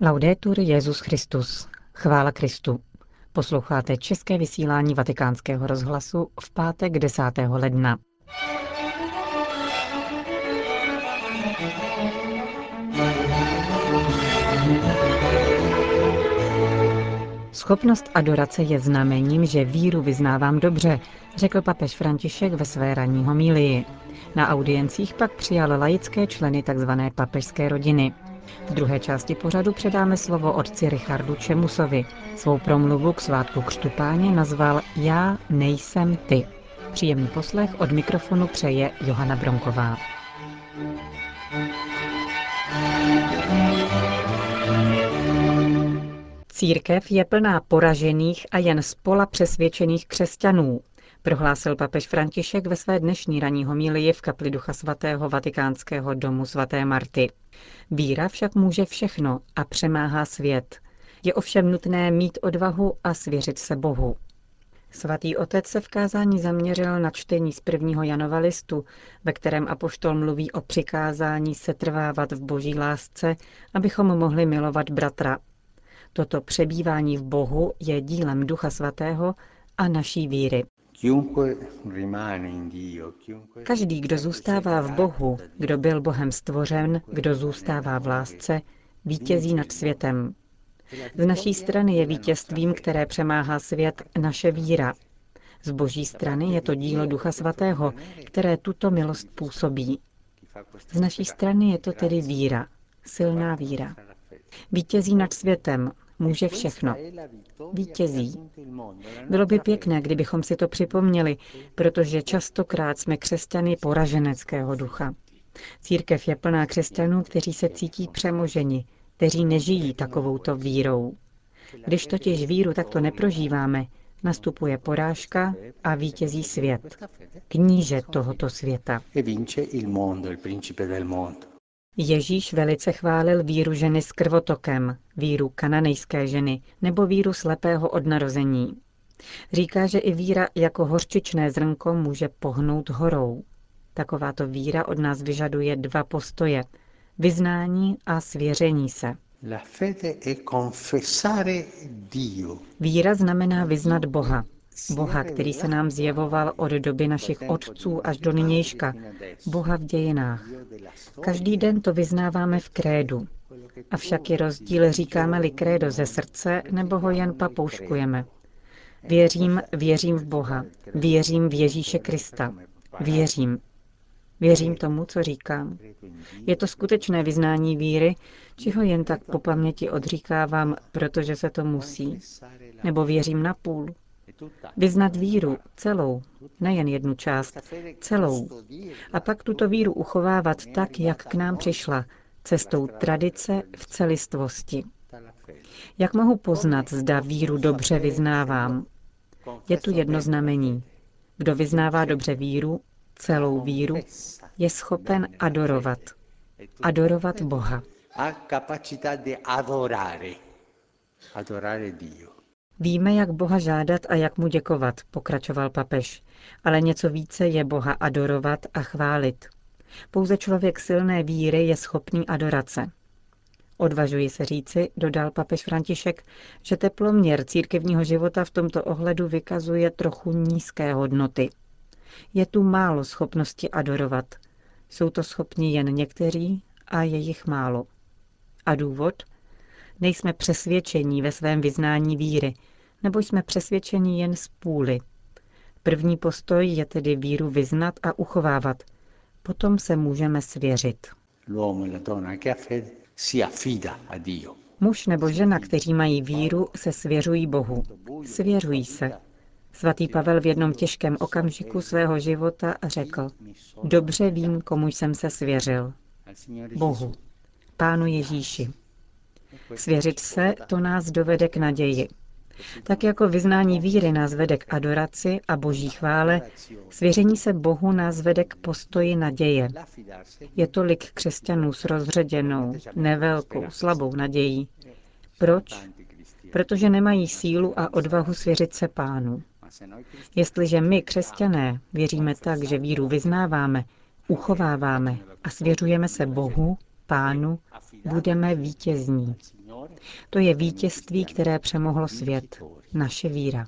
Laudetur Jezus Christus. Chvála Kristu. Posloucháte české vysílání Vatikánského rozhlasu v pátek 10. ledna. Schopnost adorace je znamením, že víru vyznávám dobře, řekl papež František ve své ranní homílii. Na audiencích pak přijal laické členy tzv. papežské rodiny. V druhé části pořadu předáme slovo otci Richardu Čemusovi. Svou promluvu k svátku křtupáně nazval Já nejsem ty. Příjemný poslech od mikrofonu přeje Johana Bronková. Církev je plná poražených a jen spola přesvědčených křesťanů, prohlásil papež František ve své dnešní ranní homílii v kapli Ducha Svatého Vatikánského domu svaté Marty. Víra však může všechno a přemáhá svět. Je ovšem nutné mít odvahu a svěřit se Bohu. Svatý otec se v kázání zaměřil na čtení z prvního Janova listu, ve kterém apoštol mluví o přikázání setrvávat v boží lásce, abychom mohli milovat bratra. Toto přebývání v Bohu je dílem Ducha Svatého a naší víry. Každý, kdo zůstává v Bohu, kdo byl Bohem stvořen, kdo zůstává v lásce, vítězí nad světem. Z naší strany je vítězstvím, které přemáhá svět, naše víra. Z boží strany je to dílo Ducha Svatého, které tuto milost působí. Z naší strany je to tedy víra, silná víra. Vítězí nad světem, může všechno. Vítězí. Bylo by pěkné, kdybychom si to připomněli, protože častokrát jsme křesťany poraženeckého ducha. Církev je plná křesťanů, kteří se cítí přemoženi, kteří nežijí takovouto vírou. Když totiž víru takto neprožíváme, nastupuje porážka a vítězí svět, kníže tohoto světa. Ježíš velice chválil víru ženy s krvotokem, víru kananejské ženy nebo víru slepého od narození. Říká, že i víra jako horčičné zrnko může pohnout horou. Takováto víra od nás vyžaduje dva postoje. Vyznání a svěření se. Víra znamená vyznat Boha, Boha, který se nám zjevoval od doby našich otců až do nynějška, Boha v dějinách. Každý den to vyznáváme v krédu. Avšak je rozdíl, říkáme-li krédo ze srdce, nebo ho jen papouškujeme. Věřím, věřím v Boha. Věřím v Ježíše Krista. Věřím. Věřím tomu, co říkám. Je to skutečné vyznání víry, či ho jen tak po paměti odříkávám, protože se to musí? Nebo věřím na půl? Vyznat víru celou, nejen jednu část, celou. A pak tuto víru uchovávat tak, jak k nám přišla, cestou tradice v celistvosti. Jak mohu poznat, zda víru dobře vyznávám? Je tu jedno znamení. Kdo vyznává dobře víru, celou víru, je schopen adorovat. Adorovat Boha. Víme, jak Boha žádat a jak mu děkovat, pokračoval papež, ale něco více je Boha adorovat a chválit. Pouze člověk silné víry je schopný adorace. Odvažuji se říci, dodal papež František, že teploměr církevního života v tomto ohledu vykazuje trochu nízké hodnoty. Je tu málo schopnosti adorovat. Jsou to schopni jen někteří a je jich málo. A důvod? Nejsme přesvědčení ve svém vyznání víry, nebo jsme přesvědčeni jen z půly. První postoj je tedy víru vyznat a uchovávat. Potom se můžeme svěřit. Muž nebo žena, kteří mají víru, se svěřují Bohu. Svěřují se. Svatý Pavel v jednom těžkém okamžiku svého života řekl, dobře vím, komu jsem se svěřil. Bohu, Pánu Ježíši. Svěřit se, to nás dovede k naději. Tak jako vyznání víry nás vede k adoraci a boží chvále, svěření se Bohu nás vede k postoji naděje. Je tolik křesťanů s rozředěnou, nevelkou, slabou nadějí. Proč? Protože nemají sílu a odvahu svěřit se pánu. Jestliže my, křesťané, věříme tak, že víru vyznáváme, uchováváme a svěřujeme se Bohu, pánu, budeme vítězní. To je vítězství, které přemohlo svět, naše víra.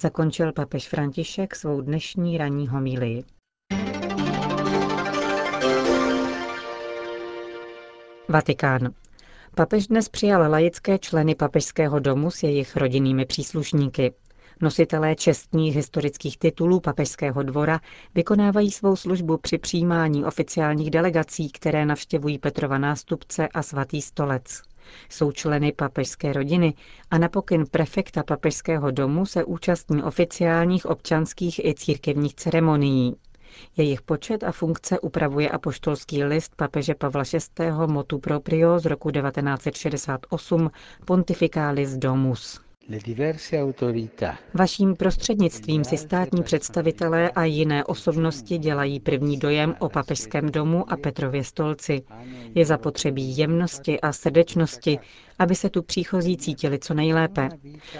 Zakončil papež František svou dnešní ranní homílii. Vatikán. Papež dnes přijal laické členy papežského domu s jejich rodinnými příslušníky. Nositelé čestných historických titulů papežského dvora vykonávají svou službu při přijímání oficiálních delegací, které navštěvují Petrova nástupce a svatý stolec. Jsou členy papežské rodiny a na pokyn prefekta papežského domu se účastní oficiálních občanských i církevních ceremonií. Jejich počet a funkce upravuje apoštolský list papeže Pavla VI. motu proprio z roku 1968 Pontificalis Domus. Vaším prostřednictvím si státní představitelé a jiné osobnosti dělají první dojem o papežském domu a Petrově stolci. Je zapotřebí jemnosti a srdečnosti, aby se tu příchozí cítili co nejlépe.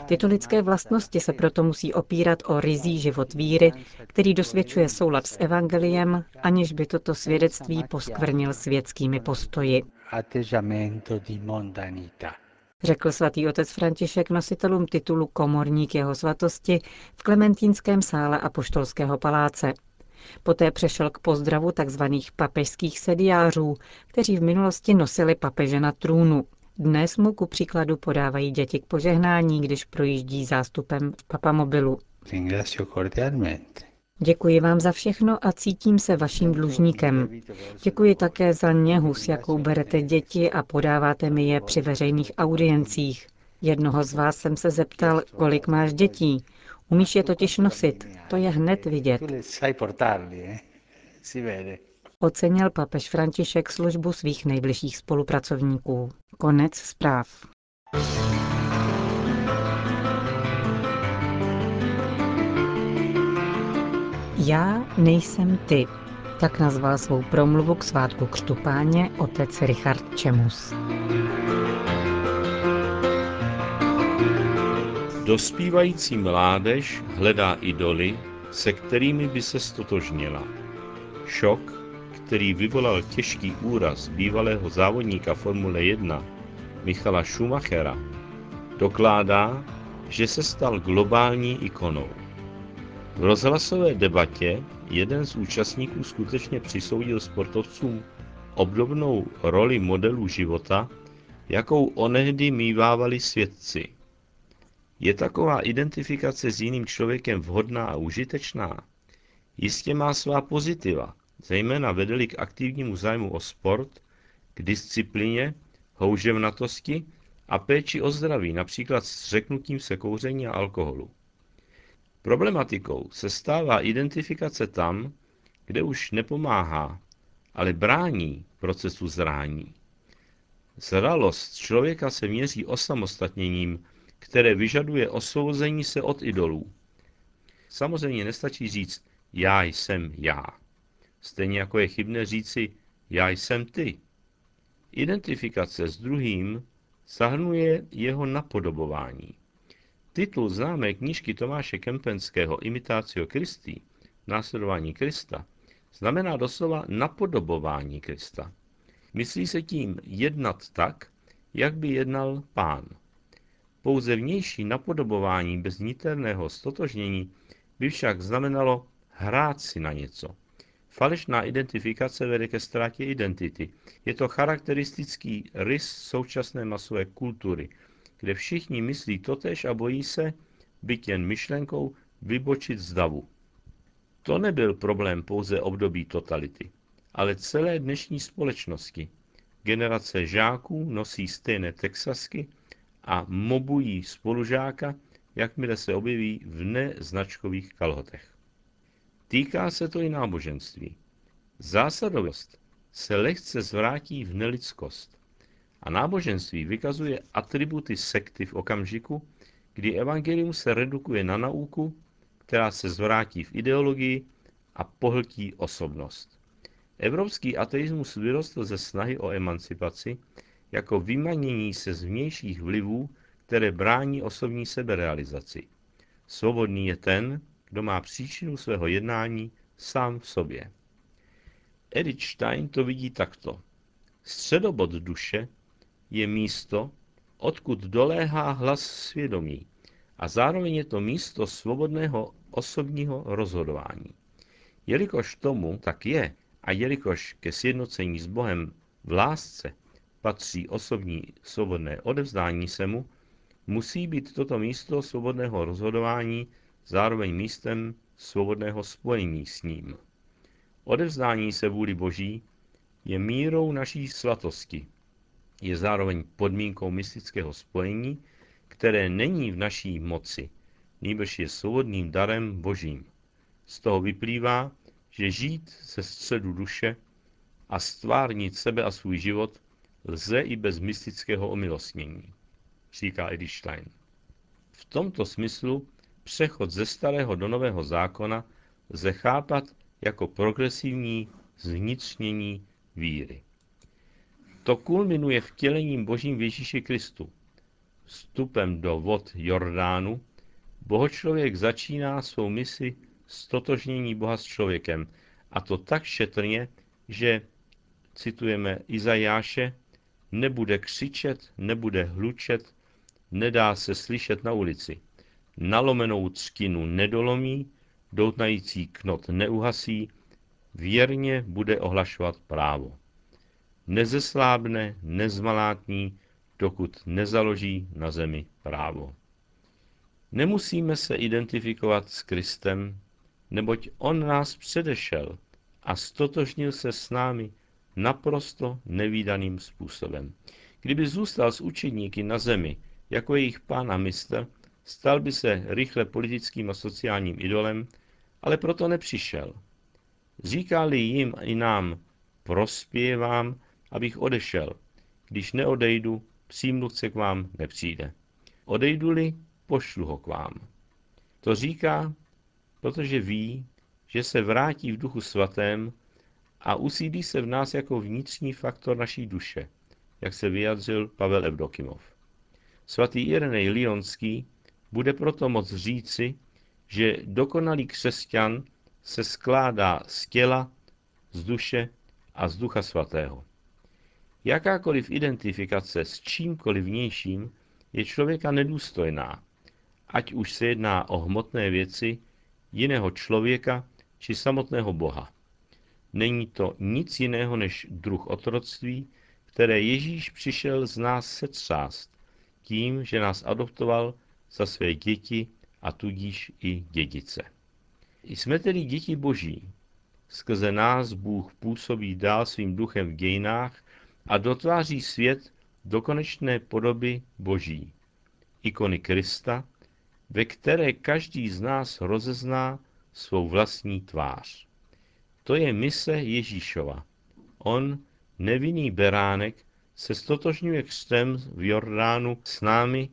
Tyto lidské vlastnosti se proto musí opírat o rizí život víry, který dosvědčuje soulad s evangeliem, aniž by toto svědectví poskvrnil světskými postoji řekl svatý otec František nositelům titulu komorník jeho svatosti v Klementínském sále Apoštolského paláce. Poté přešel k pozdravu tzv. papežských sediářů, kteří v minulosti nosili papeže na trůnu. Dnes mu ku příkladu podávají děti k požehnání, když projíždí zástupem v papamobilu. Děkuji vám za všechno a cítím se vaším dlužníkem. Děkuji také za něhu, s jakou berete děti a podáváte mi je při veřejných audiencích. Jednoho z vás jsem se zeptal, kolik máš dětí. Umíš je totiž nosit, to je hned vidět. Ocenil papež František službu svých nejbližších spolupracovníků. Konec zpráv. Já nejsem ty, tak nazval svou promluvu k svátku křtu páně otec Richard Čemus. Dospívající mládež hledá idoly, se kterými by se stotožnila. Šok, který vyvolal těžký úraz bývalého závodníka Formule 1 Michala Schumachera, dokládá, že se stal globální ikonou. V rozhlasové debatě jeden z účastníků skutečně přisoudil sportovcům obdobnou roli modelů života, jakou onehdy mývávali svědci. Je taková identifikace s jiným člověkem vhodná a užitečná? Jistě má svá pozitiva, zejména vedeli k aktivnímu zájmu o sport, k disciplině, houževnatosti a péči o zdraví, například s řeknutím se kouření a alkoholu. Problematikou se stává identifikace tam, kde už nepomáhá, ale brání procesu zrání. Zralost člověka se měří osamostatněním, které vyžaduje osvobození se od idolů. Samozřejmě nestačí říct já jsem já. Stejně jako je chybné říci já jsem ty. Identifikace s druhým zahrnuje jeho napodobování. Titul známé knížky Tomáše Kempenského Imitácio Christi, následování Krista, znamená doslova napodobování Krista. Myslí se tím jednat tak, jak by jednal pán. Pouze vnější napodobování bez niterného stotožnění by však znamenalo hrát si na něco. Falešná identifikace vede ke ztrátě identity. Je to charakteristický rys současné masové kultury, kde všichni myslí totež a bojí se, byť jen myšlenkou, vybočit z davu. To nebyl problém pouze období totality, ale celé dnešní společnosti. Generace žáků nosí stejné texasky a mobují spolužáka, jakmile se objeví v neznačkových kalhotech. Týká se to i náboženství. Zásadovost se lehce zvrátí v nelidskost. A náboženství vykazuje atributy sekty v okamžiku, kdy evangelium se redukuje na nauku, která se zvrátí v ideologii a pohltí osobnost. Evropský ateismus vyrostl ze snahy o emancipaci jako vymanění se z vnějších vlivů, které brání osobní seberealizaci. Svobodný je ten, kdo má příčinu svého jednání sám v sobě. Edith Stein to vidí takto. Středobod duše je místo, odkud doléhá hlas svědomí a zároveň je to místo svobodného osobního rozhodování. Jelikož tomu tak je a jelikož ke sjednocení s Bohem v lásce patří osobní svobodné odevzdání se mu, musí být toto místo svobodného rozhodování zároveň místem svobodného spojení s ním. Odevzdání se vůli Boží je mírou naší svatosti. Je zároveň podmínkou mystického spojení, které není v naší moci, nýbrž je svobodným darem Božím. Z toho vyplývá, že žít ze středu duše a stvárnit sebe a svůj život lze i bez mystického omilostnění, říká Edith Stein. V tomto smyslu přechod ze starého do nového zákona lze chápat jako progresivní zvnitřnění víry. To kulminuje vtělením Božím v Ježíši Kristu. Vstupem do vod Jordánu bohočlověk začíná svou misi stotožnění Boha s člověkem, a to tak šetrně, že, citujeme Izajáše, nebude křičet, nebude hlučet, nedá se slyšet na ulici. Nalomenou třtinu nedolomí, doutnající knot neuhasí, věrně bude ohlašovat právo. Nezeslábne, nezmalátní, dokud nezaloží na zemi právo. Nemusíme se identifikovat s Kristem, neboť On nás předešel a stotožnil se s námi naprosto nevýdaným způsobem. Kdyby zůstal s učeníky na zemi jako jejich pán a mistr, stal by se rychle politickým a sociálním idolem, ale proto nepřišel. Říkali jim i nám, prospěvám, abych odešel. Když neodejdu, přímluvce k vám nepřijde. Odejdu-li, pošlu ho k vám. To říká, protože ví, že se vrátí v duchu svatém a usídí se v nás jako vnitřní faktor naší duše, jak se vyjadřil Pavel Evdokimov. Svatý Irenej Lionský bude proto moc říci, že dokonalý křesťan se skládá z těla, z duše a z ducha svatého. Jakákoliv identifikace s čímkoliv vnějším je člověka nedůstojná, ať už se jedná o hmotné věci, jiného člověka či samotného Boha. Není to nic jiného než druh otroctví, které Ježíš přišel z nás setřást, tím, že nás adoptoval za své děti a tudíž i dědice. Jsme tedy děti boží. Skrze nás Bůh působí dál svým duchem v dějinách a dotváří svět do konečné podoby boží. Ikony Krista, ve které každý z nás rozezná svou vlastní tvář. To je mise Ježíšova. On, nevinný beránek, se stotožňuje křtem v Jordánu s námi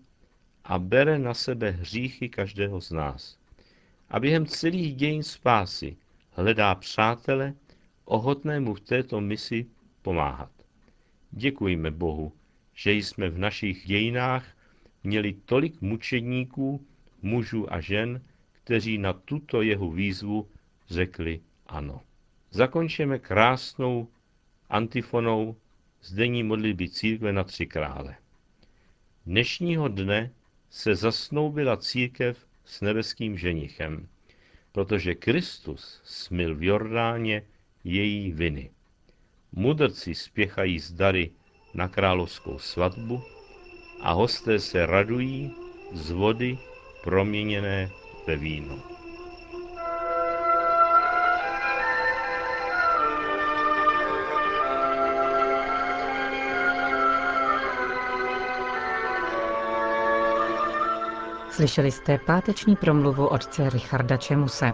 a bere na sebe hříchy každého z nás. A během celých dějin spásy hledá přátele, ochotné mu v této misi pomáhat. Děkujeme Bohu, že jsme v našich dějinách měli tolik mučedníků, mužů a žen, kteří na tuto jeho výzvu řekli ano. Zakončíme krásnou antifonou z denní modlitby církve na tři krále. Dnešního dne se zasnoubila církev s nebeským ženichem, protože Kristus smil v Jordáně její viny. Mudrci spěchají z dary na královskou svatbu a hosté se radují z vody proměněné ve víno. Slyšeli jste páteční promluvu otce Richarda Čemuse.